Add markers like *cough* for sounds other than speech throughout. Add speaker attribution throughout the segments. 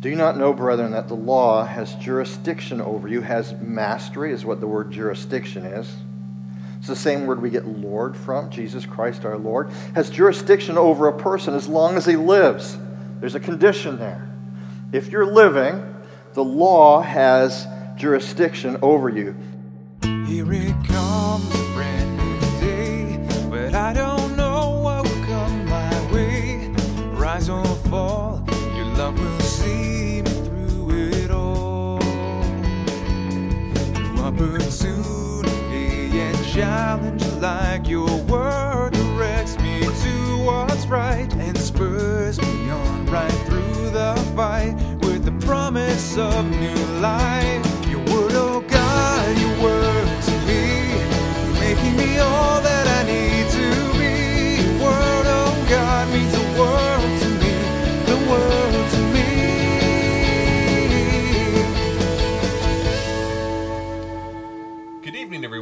Speaker 1: Do you not know, brethren, that the law has jurisdiction over you, has mastery, is what the word jurisdiction is. It's the same word we get Lord from, Jesus Christ our Lord, has jurisdiction over a person as long as he lives. There's a condition there. If you're living, the law has jurisdiction over you.
Speaker 2: Here it comes, a brand new day, but I don't know what will come my way. Rise or fall, challenge like your word directs me to what's right and spurs me on right through the fight with the promise of new life.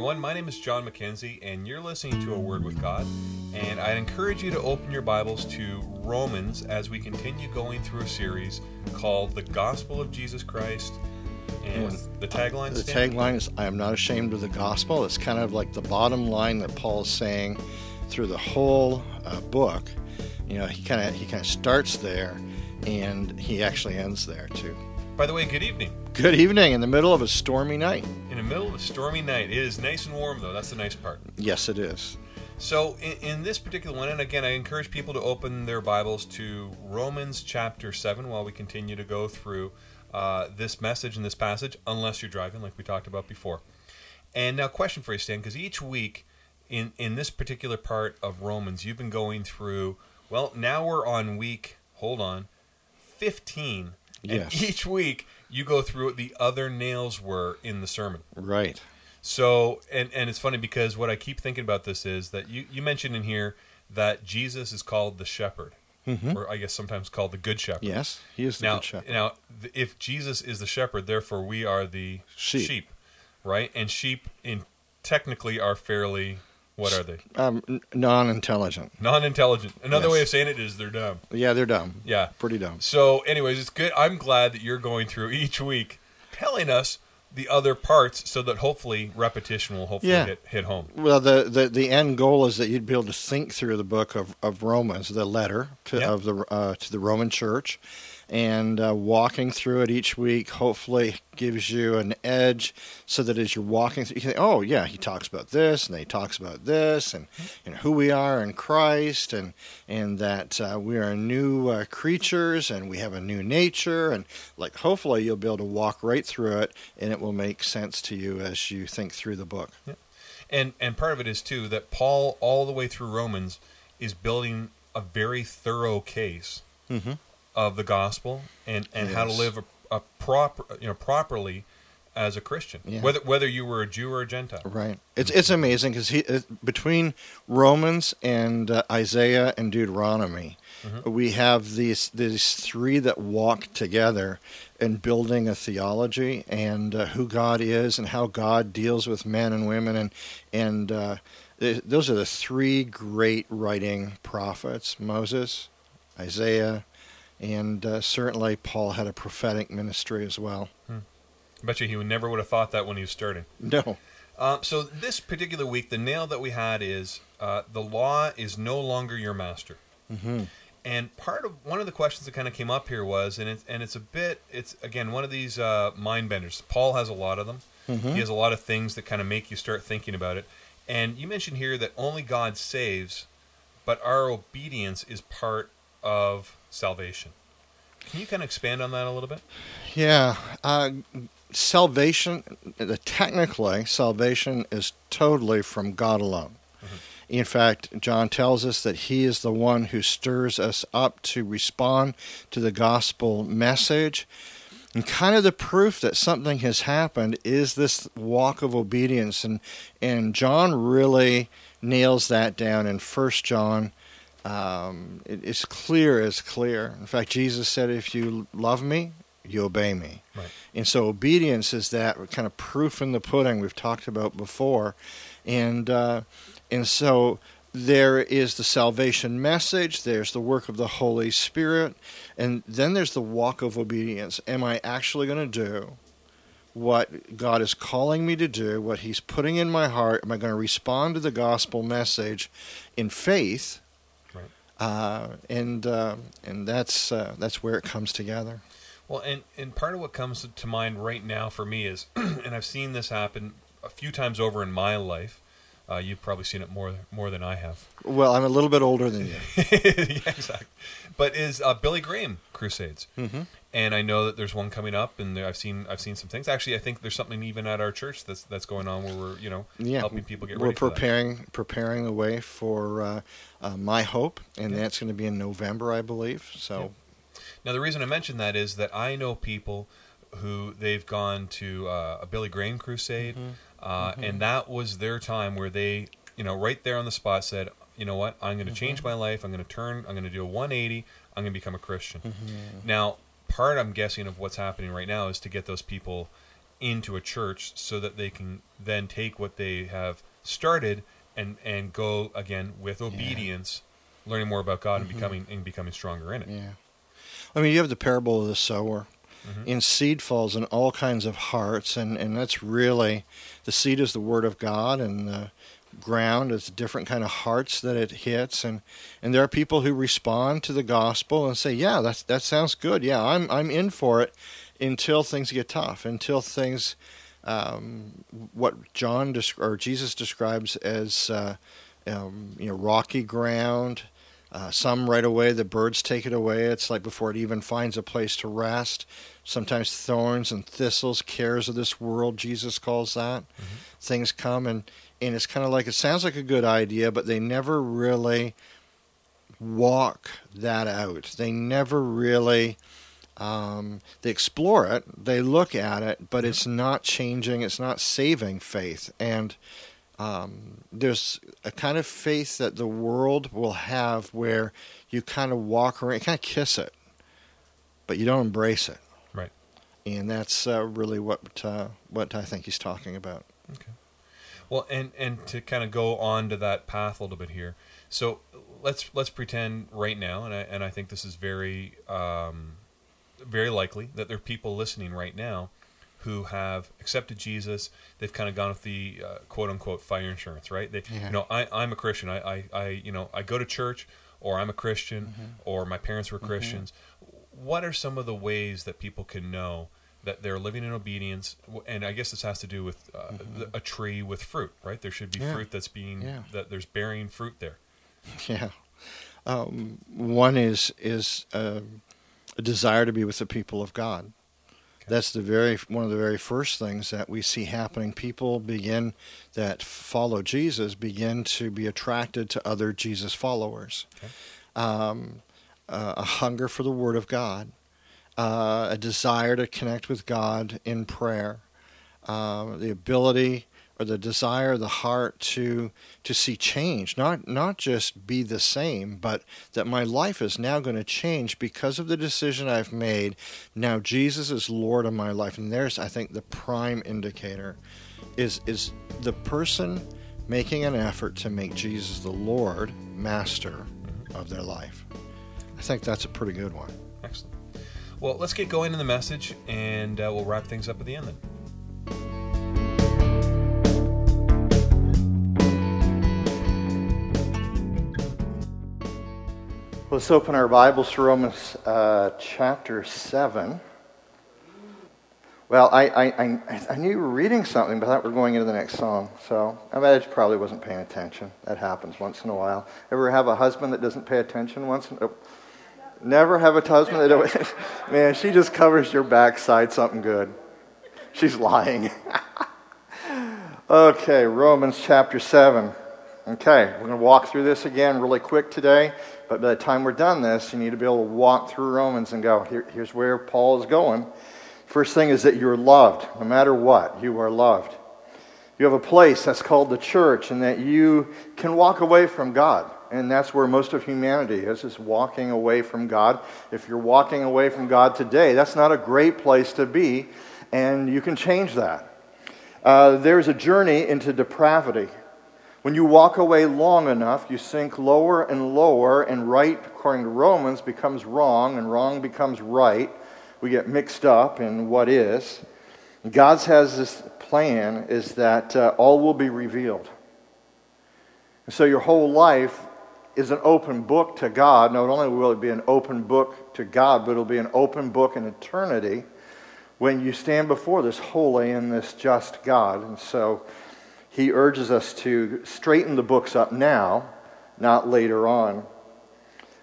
Speaker 3: Everyone. My name is John McKenzie, and you're listening to A Word with God. And I'd encourage you to open your Bibles to Romans as we continue going through a series called The Gospel of Jesus Christ. And the tagline
Speaker 1: The tagline is I am not ashamed of the gospel. It's kind of like the bottom line that Paul's saying through the whole uh, book. You know, he kind of he kind of starts there and he actually ends there too.
Speaker 3: By the way, good evening.
Speaker 1: Good evening in the middle of a stormy night.
Speaker 3: In the middle of a stormy night. It is nice and warm, though. That's the nice part.
Speaker 1: Yes, it is.
Speaker 3: So, in, in this particular one, and again, I encourage people to open their Bibles to Romans chapter 7 while we continue to go through uh, this message and this passage, unless you're driving, like we talked about before. And now, question for you, Stan, because each week in, in this particular part of Romans, you've been going through, well, now we're on week, hold on, 15. And each week, you go through what the other nails were in the sermon.
Speaker 1: Right.
Speaker 3: So, and and it's funny because what I keep thinking about this is that you you mentioned in here that Jesus is called the shepherd, mm-hmm. or I guess sometimes called the good shepherd.
Speaker 1: Yes, he is the
Speaker 3: Now,
Speaker 1: good shepherd.
Speaker 3: now, if Jesus is the shepherd, therefore we are the
Speaker 1: Sheep.
Speaker 3: right? And sheep, in technically, are fairly what are they?
Speaker 1: Um, non-intelligent.
Speaker 3: Non-intelligent. Another
Speaker 1: Yes.
Speaker 3: way of saying it is they're dumb.
Speaker 1: Yeah, they're dumb.
Speaker 3: Yeah.
Speaker 1: Pretty dumb.
Speaker 3: So, anyways, it's good. I'm glad that you're going through each week, telling us the other parts, so that hopefully repetition will hopefully
Speaker 1: Yeah.
Speaker 3: hit hit home.
Speaker 1: Well, the, the, the end goal is that you'd be able to think through the book of, of Romans, the letter to,
Speaker 3: Yeah.
Speaker 1: of the uh, to the Roman Church, and uh, walking through it each week hopefully gives you an edge, so that as you're walking through, you can think, oh yeah, he talks about this, and he talks about this, and, and who we are in Christ, and and that uh, we are new uh, creatures, and we have a new nature, and like hopefully you'll be able to walk right through it, and it will make sense to you as you think through the book.
Speaker 3: And and part of it is too that Paul all the way through Romans is building a very thorough case
Speaker 1: Mhm.
Speaker 3: Of the gospel and, and how to live a, a proper you know properly as a Christian
Speaker 1: Yeah.
Speaker 3: whether whether you were a Jew or a Gentile.
Speaker 1: Right. It's it's amazing because he it, between Romans and uh, Isaiah and Deuteronomy, we have these these three that walk together in building a theology and uh, who God is and how God deals with men and women and and uh, th- those are the three great writing prophets: Moses, Isaiah, and uh, certainly Paul had a prophetic ministry as well.
Speaker 3: I bet you he would never would have thought that when he was starting.
Speaker 1: No.
Speaker 3: Uh, so this particular week, the nail that we had is uh, the law is no longer your master.
Speaker 1: hmm
Speaker 3: And part of one of the questions that kind of came up here was, and it's and it's a bit, it's again one of these uh, mind benders. Paul has a lot of them.
Speaker 1: Mhm.
Speaker 3: He has a lot of things that kind of make you start thinking about it. And you mentioned here that only God saves, but our obedience is part of salvation. Can you kind of expand on that a little bit?
Speaker 1: Yeah, uh, salvation. Technically, salvation is totally from God alone. In fact, John tells us that He is the one who stirs us up to respond to the gospel message. And kind of the proof that something has happened is this walk of obedience, and and John really nails that down in First John. Um, it, it's clear as clear. In fact, Jesus said, "If you love me, you obey me."
Speaker 3: Right.
Speaker 1: And so obedience is that kind of proof in the pudding we've talked about before, and uh, and so there is the salvation message, there's the work of the Holy Spirit, and then there's the walk of obedience. Am I actually going to do what God is calling me to do, what He's putting in my heart? Am I going to respond to the gospel message in faith? Uh, and uh, and that's uh, that's where it comes together.
Speaker 3: Well, and, and part of what comes to mind right now for me is, *clears throat* and I've seen this happen a few times over in my life. Uh, you've probably seen it more more than I have.
Speaker 1: Well, I'm a little bit older than you. *laughs*
Speaker 3: yeah, exactly. But is uh, Billy Graham crusades,
Speaker 1: Mm-hmm.
Speaker 3: And I know that there's one coming up, and there, I've seen I've seen some things. Actually, I think there's something even at our church that's that's going on where we're you know
Speaker 1: Yeah,
Speaker 3: helping people get
Speaker 1: we're
Speaker 3: ready. for that.
Speaker 1: preparing preparing the way for uh, uh, my hope, and
Speaker 3: Yeah.
Speaker 1: that's going to be in November, I believe. So
Speaker 3: Now, the reason I mention that is that I know people who they've gone to uh, a Billy Graham crusade,
Speaker 1: Mm-hmm.
Speaker 3: uh, and that was their time where they, you know, right there on the spot said, you know what, I'm going to
Speaker 1: Mm-hmm.
Speaker 3: change my life. I'm going to turn. I'm going to do a 180. I'm going to become a Christian.
Speaker 1: Mm-hmm.
Speaker 3: Now, part I'm guessing of what's happening right now is to get those people into a church so that they can then take what they have started and and go again with obedience, learning more about God and becoming and becoming stronger in it.
Speaker 1: Mm-hmm. yeah, I mean, you have the parable of the sower.
Speaker 3: Mhm.
Speaker 1: In seed falls in all kinds of hearts, and, and that's really the seed is the word of God, and the ground it's different kind of hearts that it hits, and, and there are people who respond to the gospel and say, "Yeah, that's that sounds good. Yeah, I'm I'm in for it." Until things get tough, until things, um, what John desc- or Jesus describes as, uh, um, you know, rocky ground. Uh, some right away, the birds take it away. It's like before it even finds a place to rest. Sometimes thorns and thistles, cares of this world, Jesus calls that. Things come and, and it's kind of like it sounds like a good idea, but they never really walk that out. They never really um, they explore it, they look at it, but it's not changing. It's not saving faith, and um, there's a kind of faith that the world will have where you kind of walk around, kind of kiss it, but you don't embrace it.
Speaker 3: Right.
Speaker 1: And that's uh, really what uh, what I think he's talking about.
Speaker 3: Okay. Well, and and to kind of go on to that path a little bit here. So let's let's pretend right now, and I and I think this is very um, very likely that there are people listening right now who have accepted Jesus. They've kind of gone with the uh, quote unquote fire insurance, right? They,
Speaker 1: Yeah.
Speaker 3: you know, I, I'm a Christian. I, I, I, you know, I go to church, or I'm a Christian, or my parents were Christians. What are some of the ways that people can know that they're living in obedience? And I guess this has to do with uh, the- a tree with fruit, right? There should be
Speaker 1: Yeah.
Speaker 3: fruit that's being
Speaker 1: Yeah.
Speaker 3: that there's bearing fruit there. *laughs*
Speaker 1: Yeah. Um, one is is uh, a desire to be with the people of God. That's the very one of the very first things that we see happening. People begin that follow Jesus begin to be attracted to other Jesus followers.
Speaker 3: Okay.
Speaker 1: Um, uh, a hunger for the Word of God, uh, a desire to connect with God in prayer, uh, the ability or the desire, the heart to to see change, not not just be the same, but that my life is now going to change because of the decision I've made. Now Jesus is Lord of my life, and there's I think the prime indicator is is the person making an effort to make Jesus the Lord, Master of their life. I think that's a pretty good one.
Speaker 3: Well, let's get going in the message, and uh, we'll wrap things up at the end then.
Speaker 1: Let's open our Bibles to Romans uh, chapter 7. Well, I, I, I, I knew you were reading something, but I thought we were going into the next song. So I, mean, I probably wasn't paying attention. That happens once in a while. Ever have a husband that doesn't pay attention once? In, oh, never have a husband that. *laughs* Man, she just covers your backside something good. She's lying. *laughs* okay, Romans chapter 7. Okay, we're going to walk through this again really quick today, but by the time we're done this, you need to be able to walk through Romans and go, Here, here's where Paul is going. First thing is that you're loved. No matter what, you are loved. You have a place that's called the church, and that you can walk away from God. And that's where most of humanity is, is walking away from God. If you're walking away from God today, that's not a great place to be, and you can change that. Uh, there's a journey into depravity. When you walk away long enough, you sink lower and lower, and right, according to Romans, becomes wrong, and wrong becomes right. We get mixed up in what is. God's has this plan is that uh, all will be revealed. And so your whole life is an open book to God. Not only will it be an open book to God, but it'll be an open book in eternity when you stand before this holy and this just God. And so he urges us to straighten the books up now, not later on.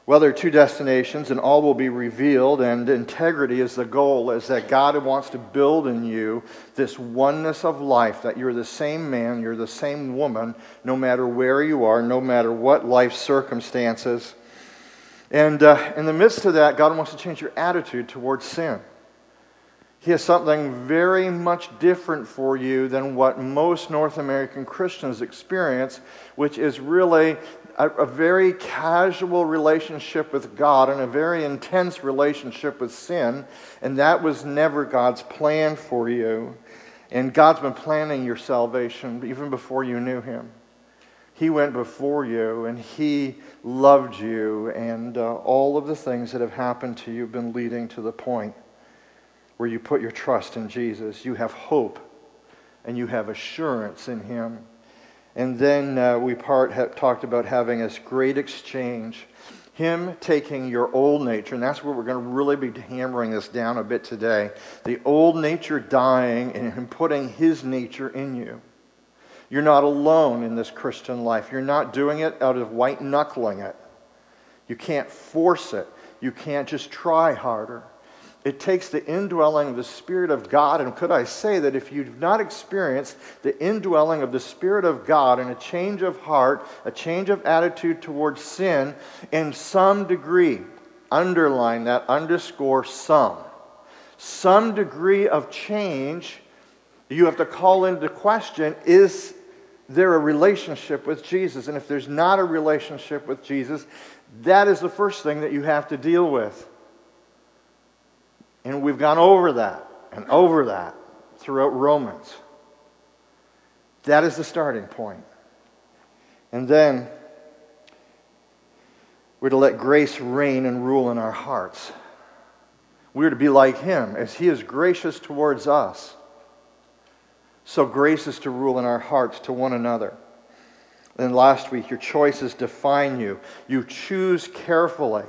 Speaker 1: Well, there are two destinations, and all will be revealed, and integrity is the goal, is that God wants to build in you this oneness of life, that you're the same man, you're the same woman, no matter where you are, no matter what life circumstances. And uh, in the midst of that, God wants to change your attitude towards sin. He has something very much different for you than what most North American Christians experience, which is really a, a, very casual relationship with God and a very intense relationship with sin. And that was never God's plan for you. And God's been planning your salvation even before you knew Him. He went before you and He loved you, and uh, all of the things that have happened to you have been leading to the point where you put your trust in Jesus. You have hope and you have assurance in Him. And then uh, we part ha- talked about having this great exchange. Him taking your old nature, and that's where we're going to really be hammering this down a bit today. The old nature dying and Him putting His nature in you. You're not alone in this Christian life. You're not doing it out of white knuckling it. You can't force it. You can't just try harder. It takes the indwelling of the Spirit of God. And could I say that if you've not experienced the indwelling of the Spirit of God and a change of heart, a change of attitude towards sin, in some degree, underline that, underscore some, some degree of change, you have to call into question is there a relationship with Jesus? And if there's not a relationship with Jesus, that is the first thing that you have to deal with. And we've gone over that and over that throughout Romans. That is the starting point. And then we're to let grace reign and rule in our hearts. We're to be like Him as He is gracious towards us. So grace is to rule in our hearts to one another. And last week, your choices define you. You choose carefully.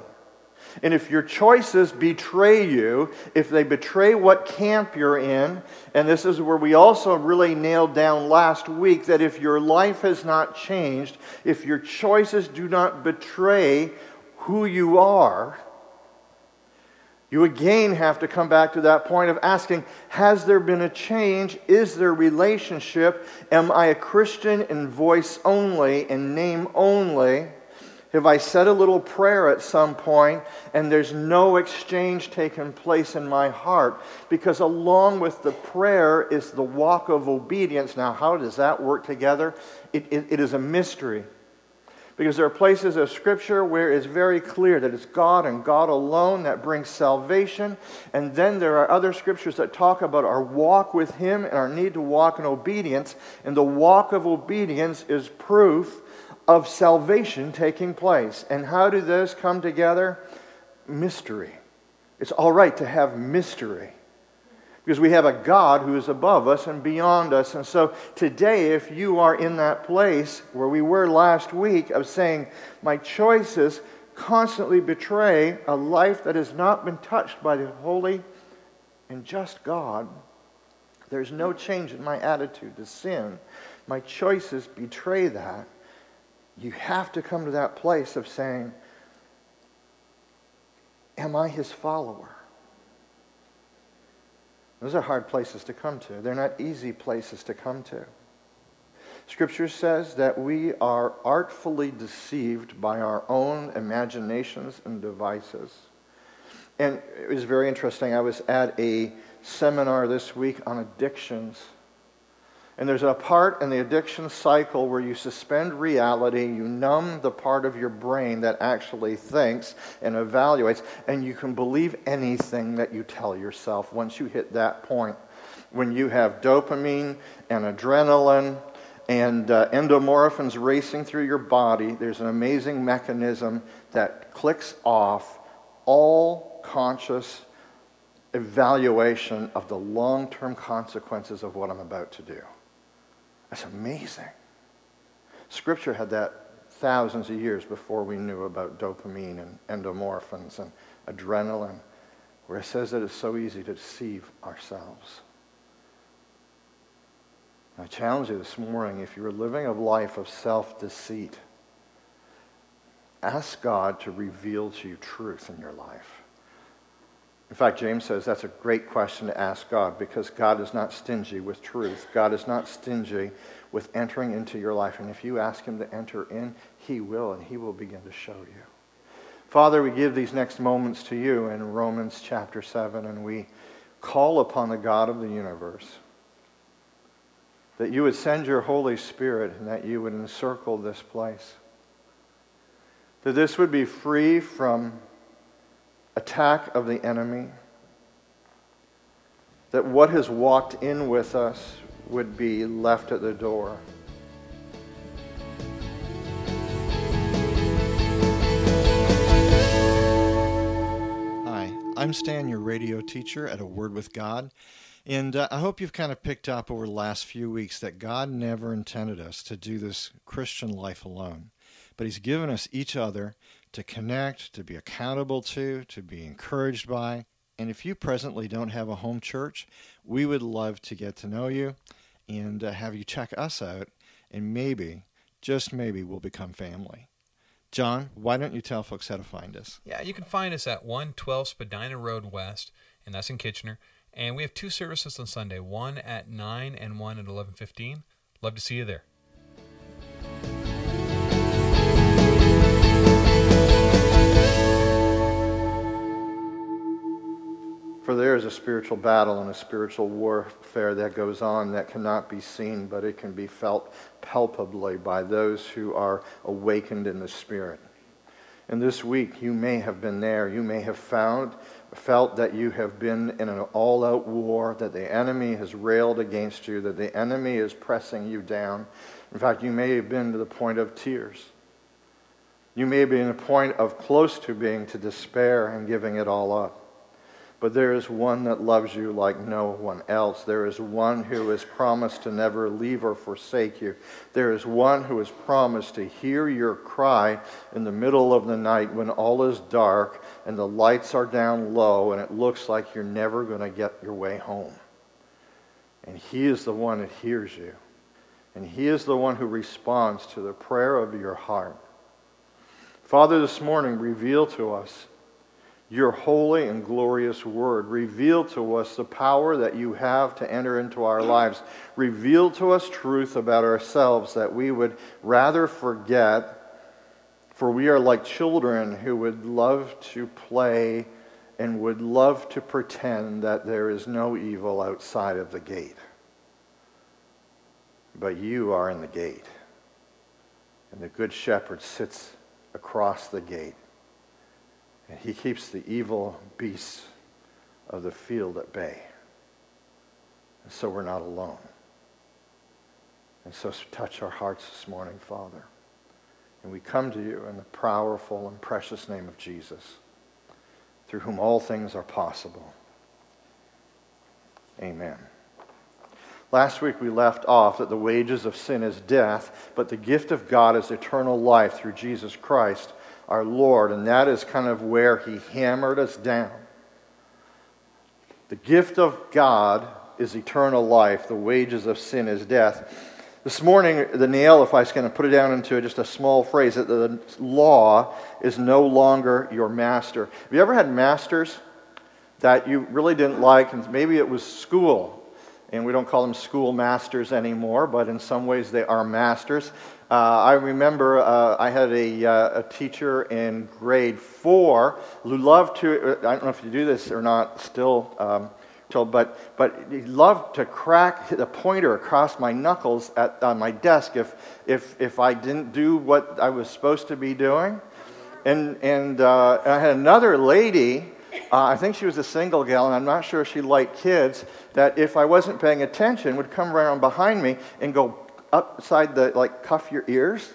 Speaker 1: And if your choices betray you, if they betray what camp you're in, and this is where we also really nailed down last week that if your life has not changed, if your choices do not betray who you are, you again have to come back to that point of asking Has there been a change? Is there relationship? Am I a Christian in voice only, in name only? Have I said a little prayer at some point and there's no exchange taking place in my heart? Because along with the prayer is the walk of obedience. Now, how does that work together? it, it, it is a mystery. Because there are places of Scripture where it's very clear that it's God and God alone that brings salvation. And then there are other Scriptures that talk about our walk with Him and our need to walk in obedience. And the walk of obedience is proof of salvation taking place. And how do those come together? Mystery. It's all right to have mystery because we have a God who is above us and beyond us. And so today, if you are in that place where we were last week of saying, My choices constantly betray a life that has not been touched by the holy and just God, there's no change in my attitude to sin. My choices betray that you have to come to that place of saying, Am I his follower? Those are hard places to come to. They're not easy places to come to. Scripture says that we are artfully deceived by our own imaginations and devices. And it was very interesting. I was at a seminar this week on addictions and there's a part in the addiction cycle where you suspend reality, you numb the part of your brain that actually thinks and evaluates, and you can believe anything that you tell yourself once you hit that point. When you have dopamine and adrenaline and uh, endomorphins racing through your body, there's an amazing mechanism that clicks off all conscious evaluation of the long term consequences of what I'm about to do. That's amazing. Scripture had that thousands of years before we knew about dopamine and endomorphins and adrenaline, where it says that it's so easy to deceive ourselves. I challenge you this morning if you're living a life of self deceit, ask God to reveal to you truth in your life. In fact, James says that's a great question to ask God because God is not stingy with truth. God is not stingy with entering into your life. And if you ask Him to enter in, He will, and He will begin to show you. Father, we give these next moments to you in Romans chapter 7, and we call upon the God of the universe that you would send your Holy Spirit and that you would encircle this place. That this would be free from attack of the enemy. That what has walked in with us would be left at the door. Hi, I'm Stan, your radio teacher at A Word with God. And uh, I hope you've kind of picked up over the last few weeks that God never intended us to do this Christian life alone. But He's given us each other to connect, to be accountable to, to be encouraged by. And if you presently don't have a home church, we would love to get to know you and uh, have you check us out. And maybe, just maybe, we'll become family. John, why don't you tell folks how to find us?
Speaker 3: Yeah, you can find us at 112 Spadina Road West, and that's in Kitchener. And we have two services on Sunday, one at 9 and one at 11:15. Love to see you there.
Speaker 1: For there is a spiritual battle and a spiritual warfare that goes on that cannot be seen, but it can be felt palpably by those who are awakened in the Spirit. And this week, you may have been there. You may have found, felt that you have been in an all out war, that the enemy has railed against you, that the enemy is pressing you down. In fact, you may have been to the point of tears. You may be in a point of close to being to despair and giving it all up. But there is one that loves you like no one else. There is one who has promised to never leave or forsake you. There is one who has promised to hear your cry in the middle of the night when all is dark and the lights are down low and it looks like you're never going to get your way home. And he is the one that hears you. And he is the one who responds to the prayer of your heart. Father, this morning, reveal to us your holy and glorious word. Reveal to us the power that you have to enter into our lives. Reveal to us truth about ourselves that we would rather forget, for we are like children who would love to play and would love to pretend that there is no evil outside of the gate. But you are in the gate, and the Good Shepherd sits across the gate and he keeps the evil beasts of the field at bay. And so we're not alone. And so touch our hearts this morning, Father. And we come to you in the powerful and precious name of Jesus, through whom all things are possible. Amen. Last week we left off that the wages of sin is death, but the gift of God is eternal life through Jesus Christ our Lord. And that is kind of where he hammered us down. The gift of God is eternal life, the wages of sin is death. This morning, the nail, if I was going to put it down into just a small phrase, that the law is no longer your master. Have you ever had masters that you really didn't like? And maybe it was school, and we don't call them school masters anymore, but in some ways they are masters. Uh, I remember uh, I had a, uh, a, teacher in grade four who loved to, uh, I don't know if you do this or not still, um, but, but he loved to crack the pointer across my knuckles at, on my desk if, if, if I didn't do what I was supposed to be doing. And, and uh, I had another lady, uh, I think she was a single gal, and I'm not sure she liked kids, that if I wasn't paying attention would come around behind me and go upside the, like, cuff your ears.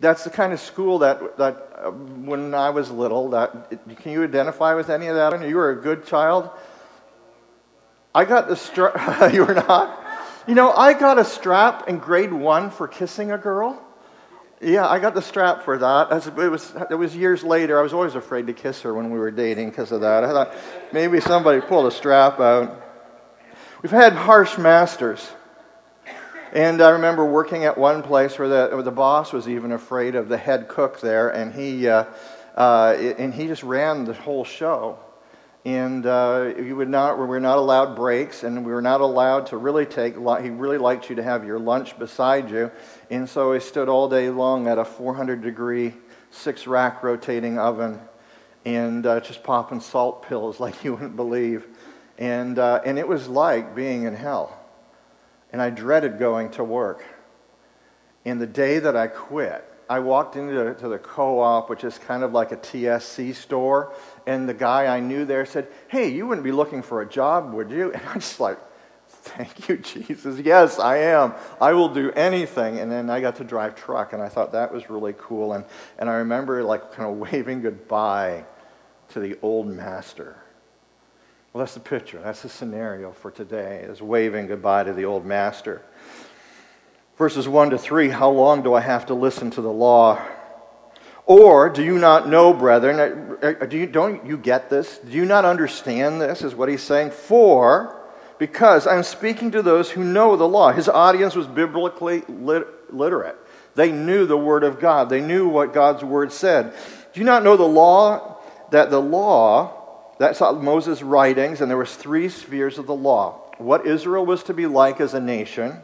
Speaker 1: That's the kind of school that, that uh, when I was little, that, can you identify with any of that? You were a good child. I got the strap, *laughs* you were not? You know, I got a strap in grade one for kissing a girl. Yeah, I got the strap for that. It was, it was years later. I was always afraid to kiss her when we were dating because of that. I thought maybe somebody pulled a strap out. We've had harsh masters. And I remember working at one place where the, where the boss was even afraid of the head cook there, and he, uh, uh, and he just ran the whole show. And uh, you would not, we were not allowed breaks, and we were not allowed to really take. He really liked you to have your lunch beside you, and so he stood all day long at a 400 degree, six rack rotating oven, and uh, just popping salt pills *laughs* like you wouldn't believe, and uh, and it was like being in hell, and I dreaded going to work. And the day that I quit, I walked into the, the co op, which is kind of like a TSC store, and the guy I knew there said, Hey, you wouldn't be looking for a job, would you? *laughs* And I'm just like, Thank you, *laughs* Jesus. Yes, I am. I will do anything. And then I got to drive truck, and I thought that was really cool. And, and I remember like kind of *laughs* waving goodbye to the old master. Well, that's the picture. That's the scenario for today, is waving goodbye to the old master. Verses 1 to 3 How long do I have to listen to the law? Or do you not know, brethren? Uh, do you, don't you get this? Do you not understand this? Is what he's saying. For, because I'm speaking to those who know the law. His audience was biblically lit- literate. They knew the Word of God, they knew what God's Word said. Do you not know the law? That the law, that's Moses' writings, and there was three spheres of the law. What Israel was to be like as a nation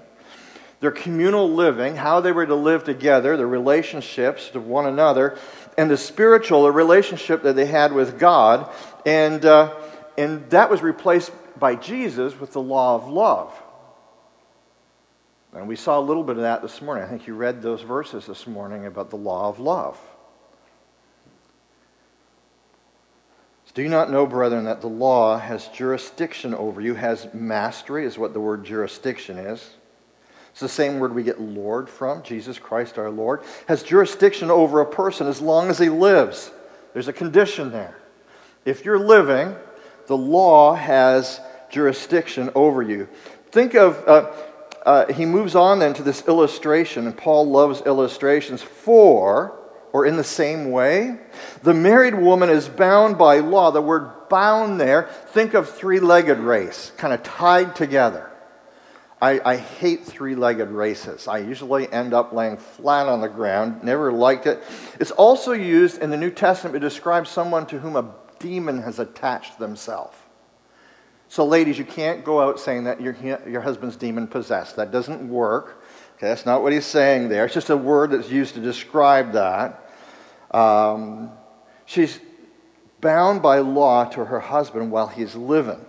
Speaker 1: their communal living, how they were to live together, their relationships to one another, and the spiritual, the relationship that they had with God. And, uh, and that was replaced by Jesus with the law of love. And we saw a little bit of that this morning. I think you read those verses this morning about the law of love. Do you not know, brethren, that the law has jurisdiction over you, has mastery, is what the word jurisdiction is. It's the same word we get Lord from, Jesus Christ our Lord, has jurisdiction over a person as long as he lives. There's a condition there. If you're living, the law has jurisdiction over you. Think of, uh, uh, he moves on then to this illustration, and Paul loves illustrations. For, or in the same way, the married woman is bound by law. The word bound there, think of three legged race, kind of tied together. I, I hate three legged races. I usually end up laying flat on the ground. Never liked it. It's also used in the New Testament to describe someone to whom a demon has attached themselves. So, ladies, you can't go out saying that your, your husband's demon possessed. That doesn't work. Okay, that's not what he's saying there. It's just a word that's used to describe that. Um, she's bound by law to her husband while he's living.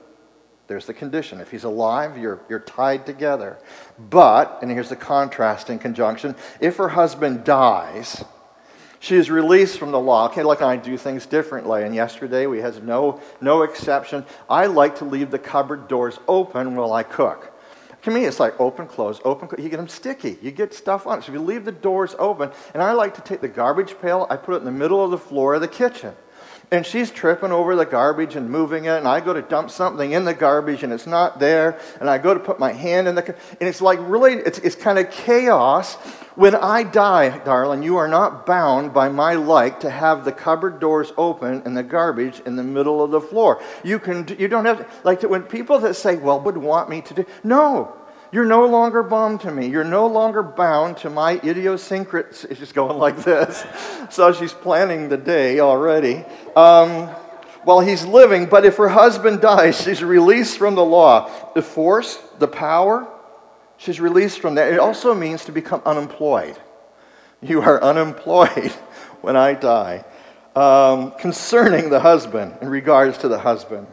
Speaker 1: There's the condition. If he's alive, you're, you're tied together. But, and here's the contrast in conjunction if her husband dies, she is released from the law. Okay, like I do things differently. And yesterday we had no, no exception. I like to leave the cupboard doors open while I cook. To me, it's like open, close, open, close. You get them sticky. You get stuff on it. So if you leave the doors open, and I like to take the garbage pail, I put it in the middle of the floor of the kitchen and she's tripping over the garbage and moving it and i go to dump something in the garbage and it's not there and i go to put my hand in the and it's like really it's, it's kind of chaos. When i die darling you are not bound by my like to have the cupboard doors open and the garbage in the middle of the floor. You can you don't have like when people that say well would want me to do no you're no longer bound to me. You're no longer bound to my idiosyncrasy. She's going like this. *laughs* so she's planning the day already. Um, while he's living, but if her husband dies, she's released from the law. The force, the power, she's released from that. It also means to become unemployed. You are unemployed *laughs* when I die. Um, concerning the husband, in regards to the husband,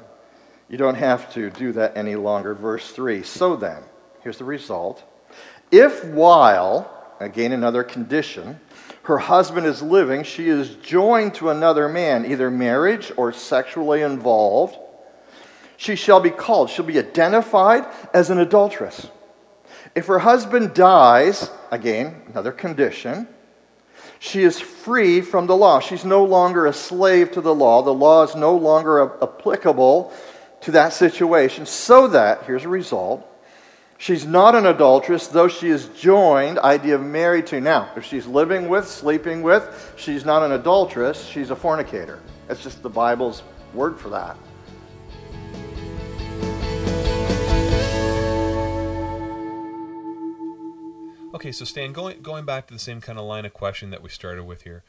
Speaker 1: you don't have to do that any longer. Verse 3 So then, Here's the result. If while, again, another condition, her husband is living, she is joined to another man, either marriage or sexually involved, she shall be called, she'll be identified as an adulteress. If her husband dies, again, another condition, she is free from the law. She's no longer a slave to the law. The law is no longer applicable to that situation, so that, here's a result, she's not an adulteress, though she is joined, idea of married to. Now, if she's living with, sleeping with, she's not an adulteress, she's a fornicator. That's just the Bible's word for that.
Speaker 3: Okay, so Stan, going going back to the same kind of line of question that we started with here.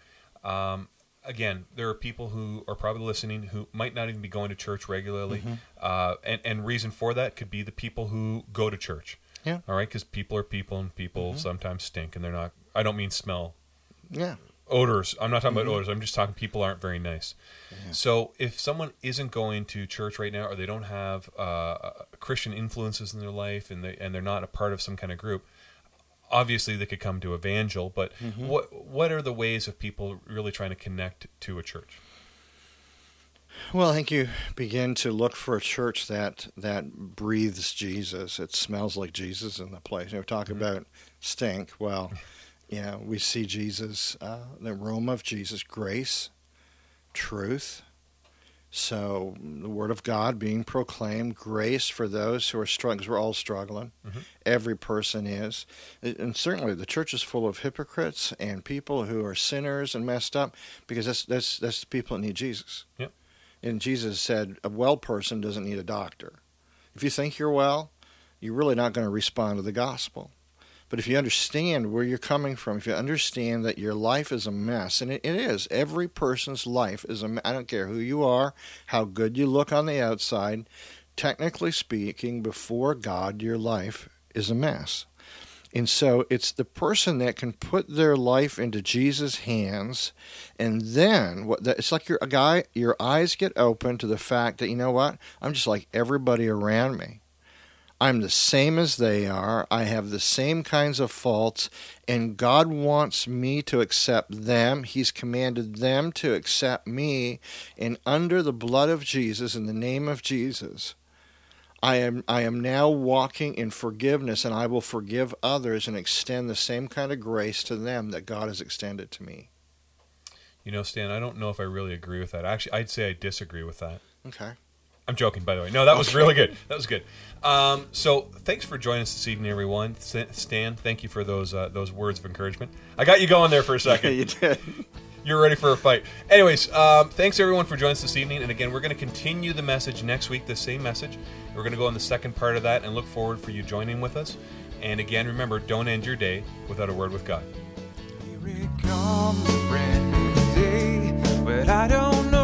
Speaker 3: Um, again, there are people who are probably listening who might not even be going to church regularly,
Speaker 1: Mm-hmm.
Speaker 3: uh, and and reason for that could be the people who go to church.
Speaker 1: Yeah.
Speaker 3: All right, because people are people, and people sometimes stink, and they're not. I don't mean smell
Speaker 1: Yeah.
Speaker 3: odors. I'm not talking about odors. I'm just talking people aren't very nice. So if someone isn't going to church right now, or they don't have uh, Christian influences in their life, and they and they're not a part of some kind of group, obviously they could come to Evangel. But what what are the ways of people really trying to connect to a church?
Speaker 1: Well, I think you begin to look for a church that that breathes Jesus. It smells like Jesus in the place. You know, talk about stink. Well, you know, we see Jesus, uh, the aroma of Jesus, grace, truth. So the word of God being proclaimed, grace for those who are struggling. we're all struggling.
Speaker 3: Mhm.
Speaker 1: Every person is, and certainly the church is full of hypocrites and people who are sinners and messed up because that's that's that's the people that need Jesus.
Speaker 3: Yep.
Speaker 1: And Jesus said, a well person doesn't need a doctor. If you think you're well, you're really not going to respond to the gospel. But if you understand where you're coming from, if you understand that your life is a mess, and it, it is, every person's life is a. I don't care who you are, how good you look on the outside, technically speaking, before God, your life is a mess. And so it's the person that can put their life into Jesus' hands, and then what? That, it's like you're a guy. Your eyes get open to the fact that you know what? I'm just like everybody around me. I'm the same as they are. I have the same kinds of faults, and God wants me to accept them. He's commanded them to accept me, and under the blood of Jesus, in the name of Jesus, I am I am now walking in forgiveness and I will forgive others and extend the same kind of grace to them that God has extended to me.
Speaker 3: You know, Stan, I don't know if I really agree with that. Actually, I'd say I disagree with that.
Speaker 1: Okay.
Speaker 3: I'm joking, by the way. No, that was really good. That was good. Um, so, thanks for joining us this evening, everyone. Stan, thank you for those uh, those words of encouragement. I got you going there for a *laughs* second.
Speaker 1: you did.
Speaker 3: You're ready for a fight. Anyways, um, thanks everyone for joining us this evening. And again, we're going to continue the message next week, the same message. We're going to go on the second part of that and look forward for you joining with us. And again, remember, don't end your day without a word with God.
Speaker 2: Here it comes, a brand new day, but I don't know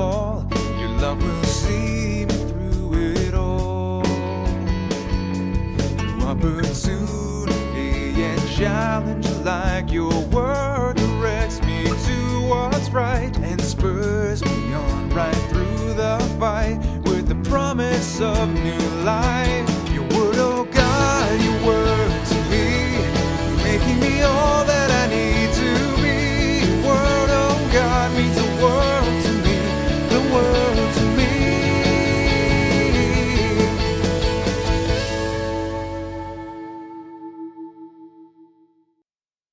Speaker 2: fall, your love will see me through it all. Through opportunity and challenge, like your word directs me to what's right and spurs me on right through the fight with the promise of